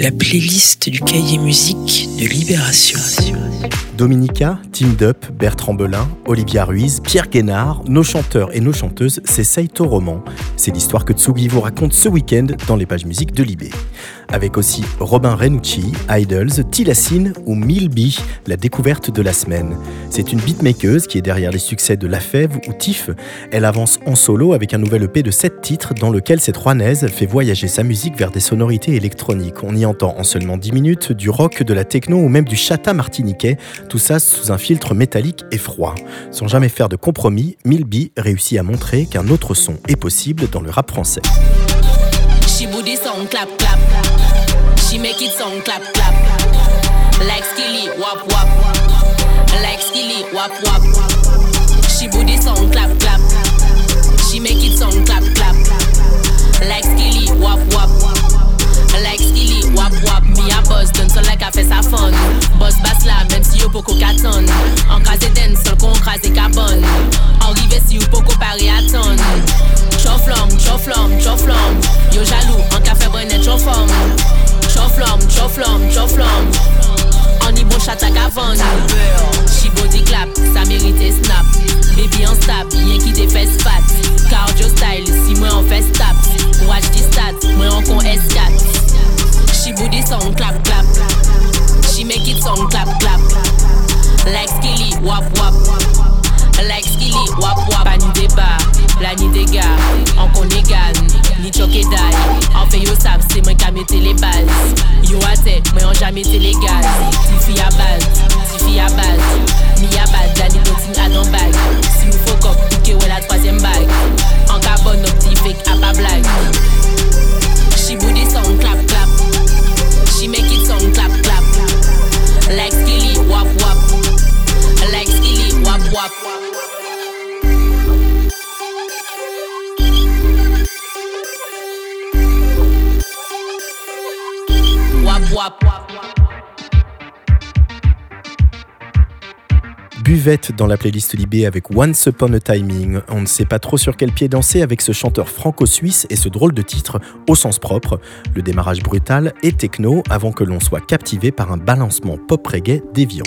la playlist du cahier musique de Libération. Dominica, Tim Dup, Bertrand Belin, Olivia Ruiz, Pierre Guénard, nos chanteurs et nos chanteuses s'essayent au roman. C'est l'histoire que Tsugi vous raconte ce week-end dans les pages musiques de Libé. Avec aussi Robin Renucci, Idols, Tilassine ou Milby, la découverte de la semaine. C'est une beatmakeuse qui est derrière les succès de La Fève ou Tiff. Elle avance en solo avec un nouvel EP de 7 titres dans lequel cette rouennaise fait voyager sa musique vers des sonorités électroniques. On y entend en seulement 10 minutes du rock, de la techno ou même du chata martiniquais, tout ça sous un filtre métallique et froid. Sans jamais faire de compromis, Milby réussit à montrer qu'un autre son est possible dans le rap français. She make it song clap clap. Like skilly wap wap. Like skilly wap wap. She booty song clap clap. She make it song clap clap. Like skilly wap wap. Like skilly wap wap. Me a buzz done so like a fait sa fun. Boss bass là même si yo poko katon. En crasé den seul qu'on crasé carbone. Arrivé si yo poko pari à ton. Choflom, choflom, choflom Yo jaloux, en café bonnet choflom Choflom, choflom, choflom On y bon chat à gavon She body clap, Buvette dans la playlist Libé avec Once Upon a Timing. On ne sait pas trop sur quel pied danser avec ce chanteur franco-suisse et ce drôle de titre au sens propre. Le démarrage brutal et techno avant que l'on soit captivé par un balancement pop reggae déviant.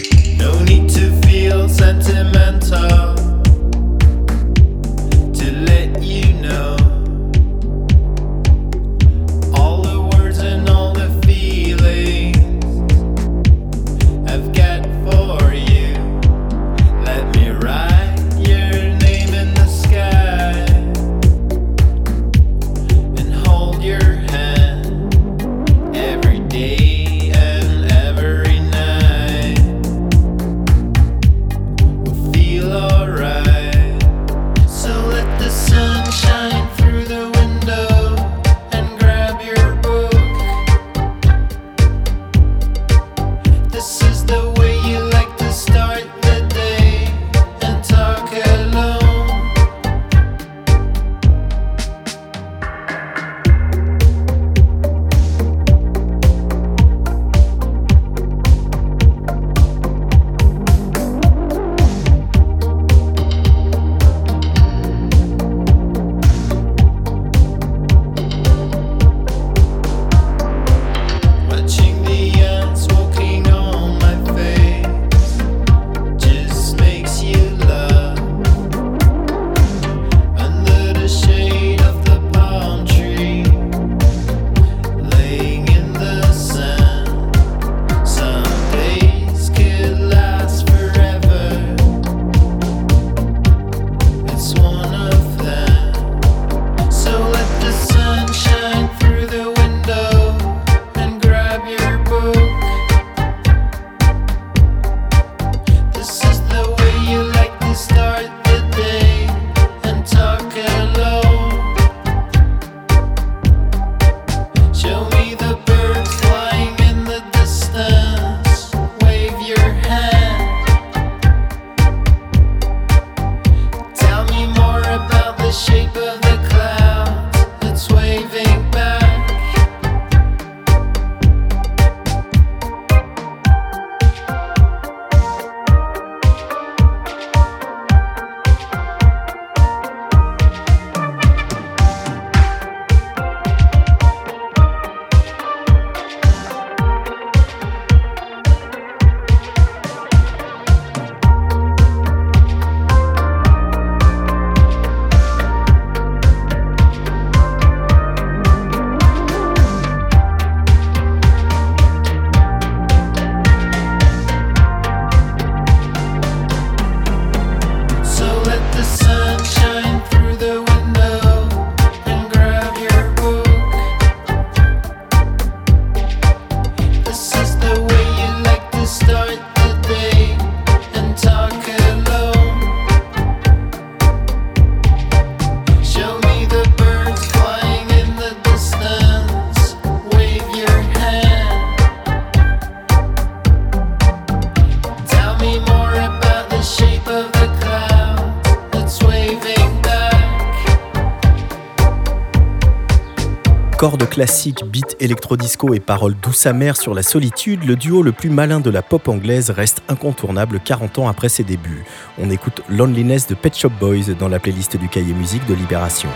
Cordes classiques, beat électro-disco et paroles douces amères sur la solitude, le duo le plus malin de la pop anglaise reste incontournable 40 ans après ses débuts. On écoute Loneliness de Pet Shop Boys dans la playlist du cahier musique de Libération.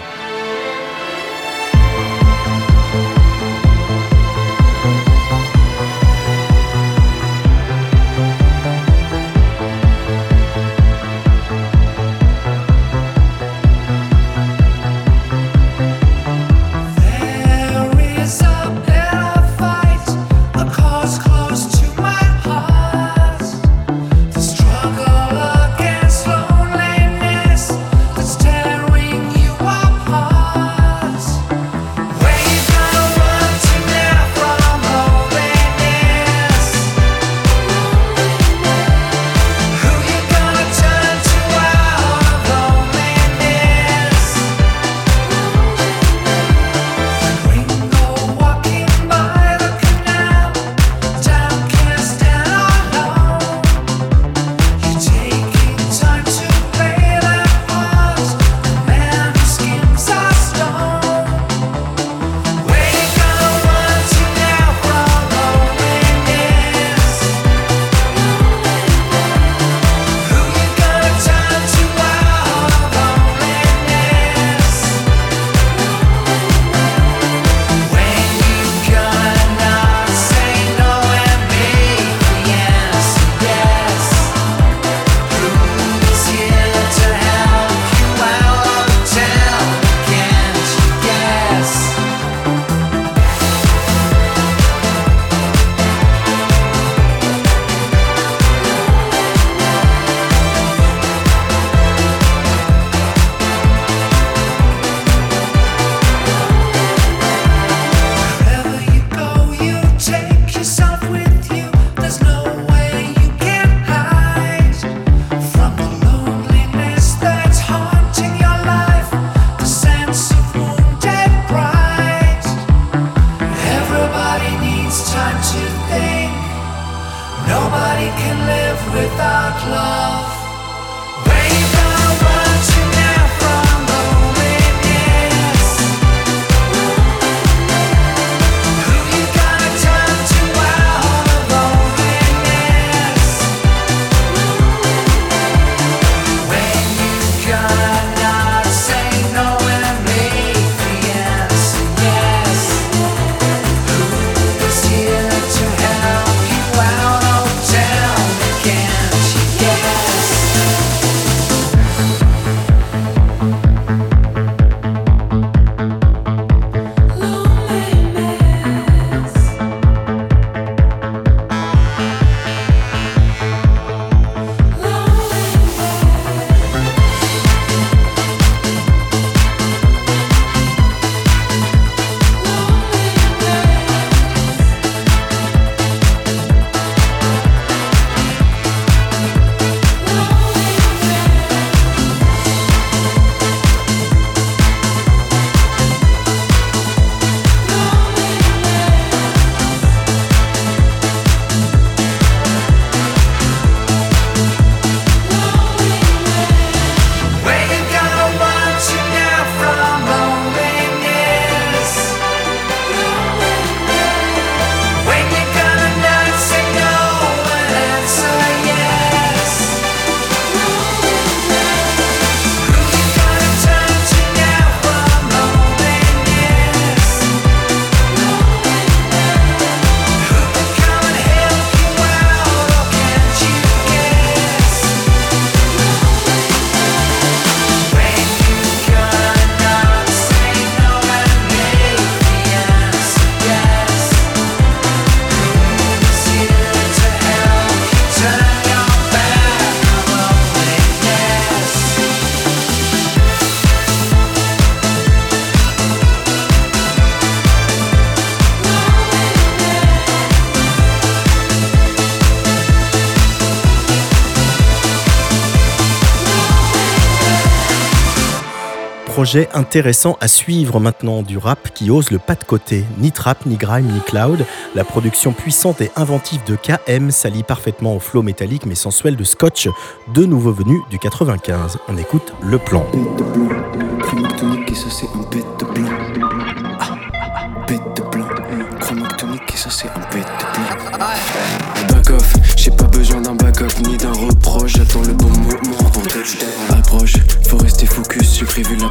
Projet intéressant à suivre maintenant du rap qui ose le pas de côté. Ni trap, ni grime, ni cloud. La production puissante et inventive de KM s'allie parfaitement au flow métallique mais sensuel de Scotch, de nouveau venu du 95. On écoute le plan.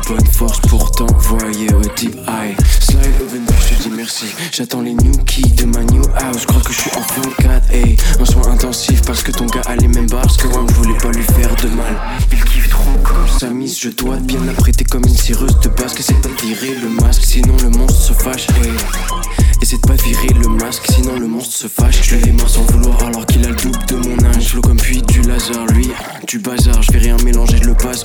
Prévu la bonne force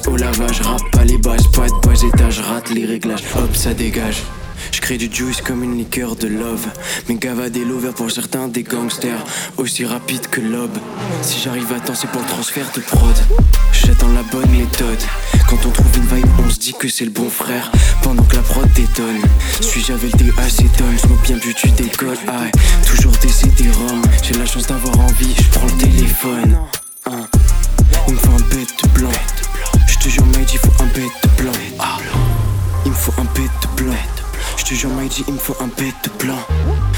au lavage. Rap pas les bases, pas de bas étage, rate les réglages. Hop, ça dégage. Je crée du juice comme une liqueur de love. Mais gava des lovers pour certains des gangsters. Aussi rapide que l'aube. Si j'arrive à temps, c'est pour le transfert de prod. J'attends la bonne méthode. Quand on trouve une vibe, on se dit que c'est le bon frère. Pendant que la prod détonne. Suis j'avais le déacétone, j'smoke bien but, tu décolles. Aïe, toujours des CD-ROM. J'ai la chance d'avoir envie, je prends le téléphone. Hein. Il me faut un bête blanc. Jure, mate, il faut un bête blanc. Ah. Il me faut un bête blanc. Je te jure, Maïdi, il me faut un bête blanc.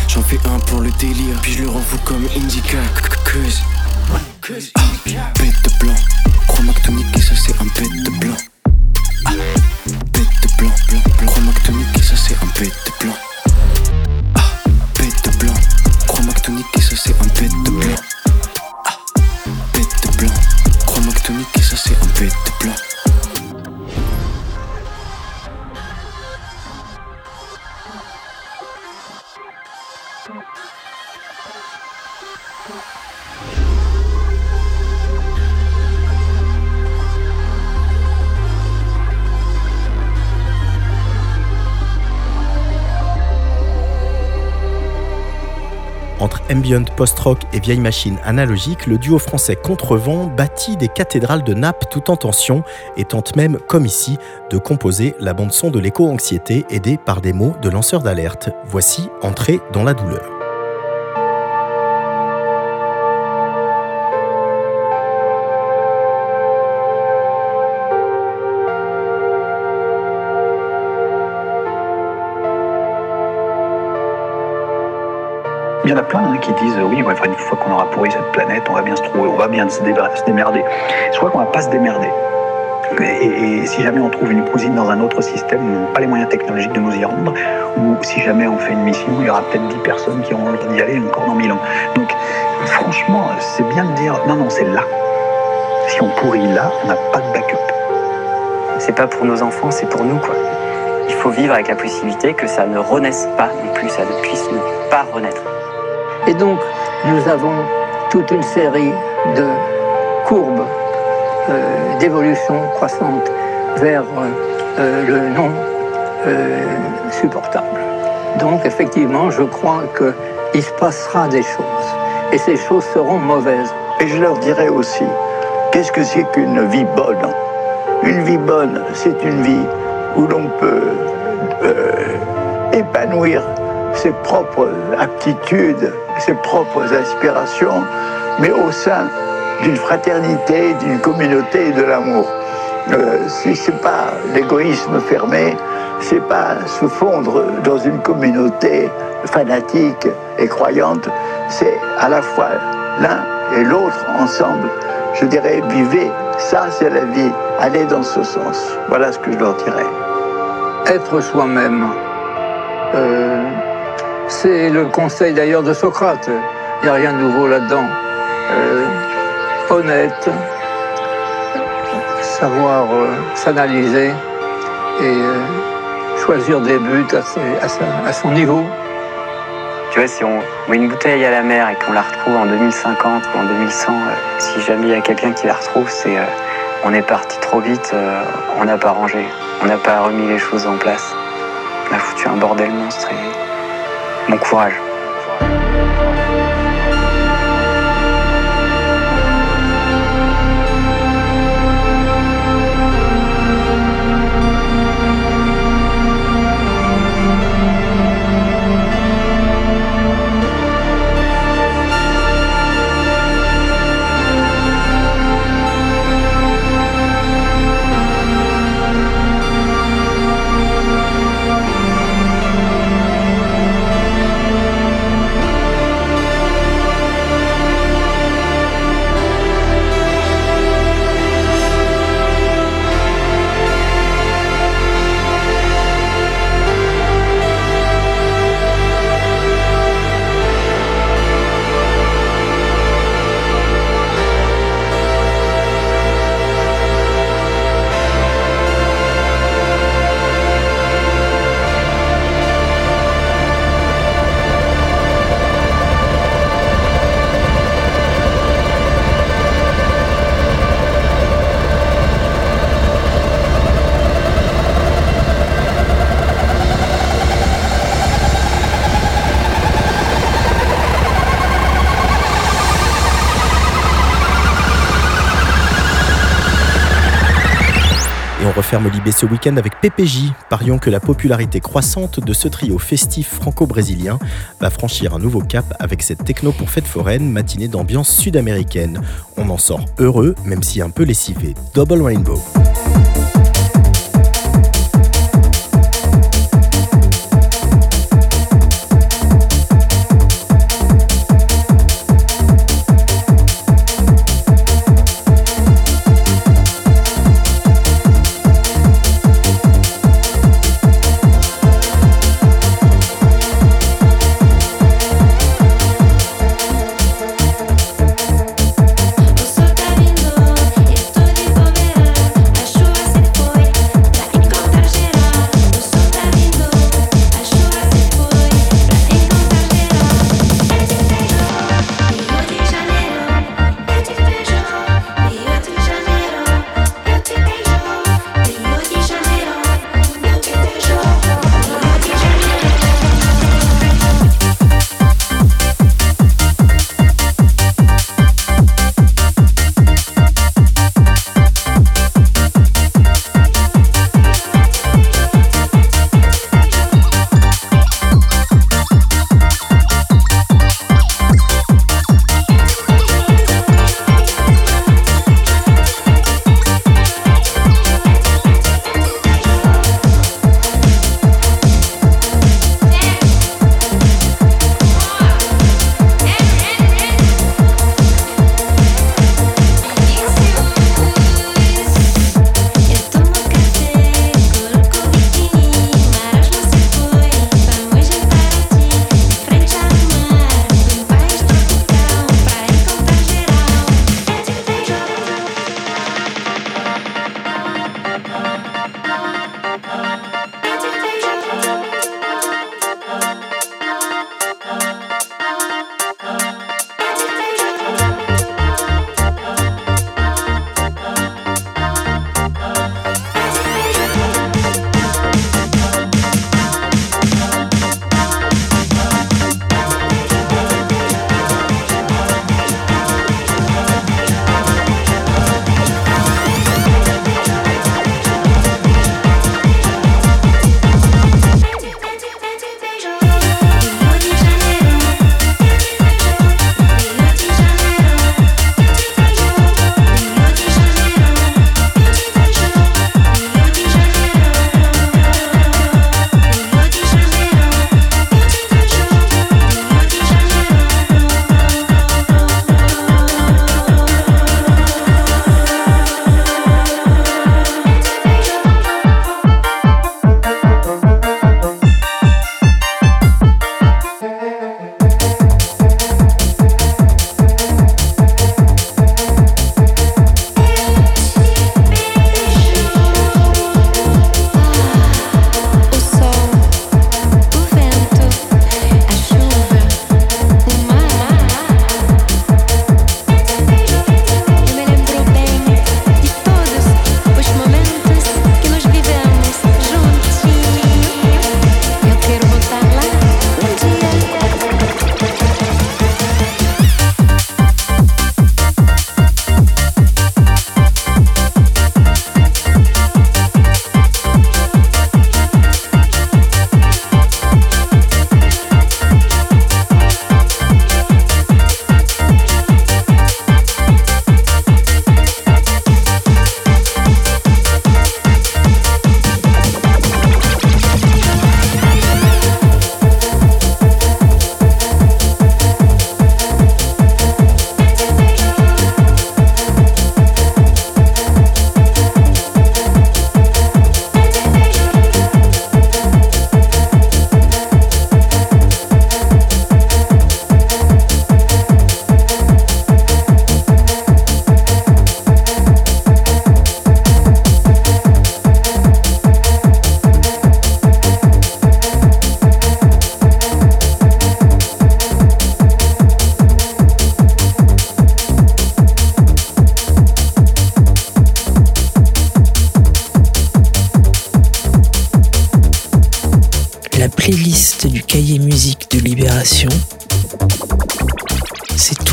J'en fais un pour le délire, puis je le renvoie comme Indica. Entre ambient post-rock et vieille machine analogique, le duo français Contrevent bâtit des cathédrales de nappes tout en tension et tente même, comme ici, de composer la bande-son de l'éco-anxiété aidée par des mots de lanceurs d'alerte. Voici Entrée dans la douleur. Y en a plein hein, qui disent oui, ouais, une fois qu'on aura pourri cette planète, on va bien se trouver, on va bien se, dé- se démerder. Je crois qu'on va pas se démerder. Et, si jamais on trouve une cousine dans un autre système, on n'a pas les moyens technologiques de nous y rendre, ou si jamais on fait une mission, il y aura peut-être 10 personnes qui auront temps d'y aller encore dans 1000 ans. Donc, franchement, c'est bien de dire non, non, c'est là. Si on pourrit là, on n'a pas de backup. c'est pas pour nos enfants, c'est pour nous quoi. Il faut vivre avec la possibilité que ça ne renaisse pas non plus, ça ne puisse pas renaître. Et donc, nous avons toute une série de courbes euh, d'évolution croissante vers euh, euh, le non supportable. Donc, effectivement, je crois qu'il se passera des choses. Et ces choses seront mauvaises. Et je leur dirais aussi, qu'est-ce que c'est qu'une vie bonne? Une vie bonne, c'est une vie où l'on peut épanouir ses propres aptitudes, ses propres aspirations, mais au sein d'une fraternité, d'une communauté de l'amour. Euh, c'est pas l'égoïsme fermé, c'est pas se fondre dans une communauté fanatique et croyante, c'est à la fois l'un et l'autre ensemble. Je dirais, vivez, ça c'est la vie, allez dans ce sens. Voilà ce que je leur dirais. Être soi-même, euh, c'est le conseil d'ailleurs de Socrate. Il n'y a rien de nouveau là-dedans. Euh, honnête, savoir euh, s'analyser et euh, choisir des buts à, son niveau. Tu vois, si on met une bouteille à la mer et qu'on la retrouve en 2050 ou en 2100, euh, si jamais il y a quelqu'un qui la retrouve, c'est on est parti trop vite, on n'a pas rangé, on n'a pas remis les choses en place. On a foutu un bordel monstre bon courage. Referme Libé ce week-end avec PPJ. Parions que la popularité croissante de ce trio festif franco-brésilien va franchir un nouveau cap avec cette techno pour fête foraine, matinée d'ambiance sud-américaine. On en sort heureux, même si un peu lessivé. Double Rainbow.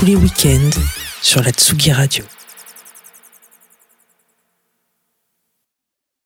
Tous les week-ends sur la Tsugi Radio.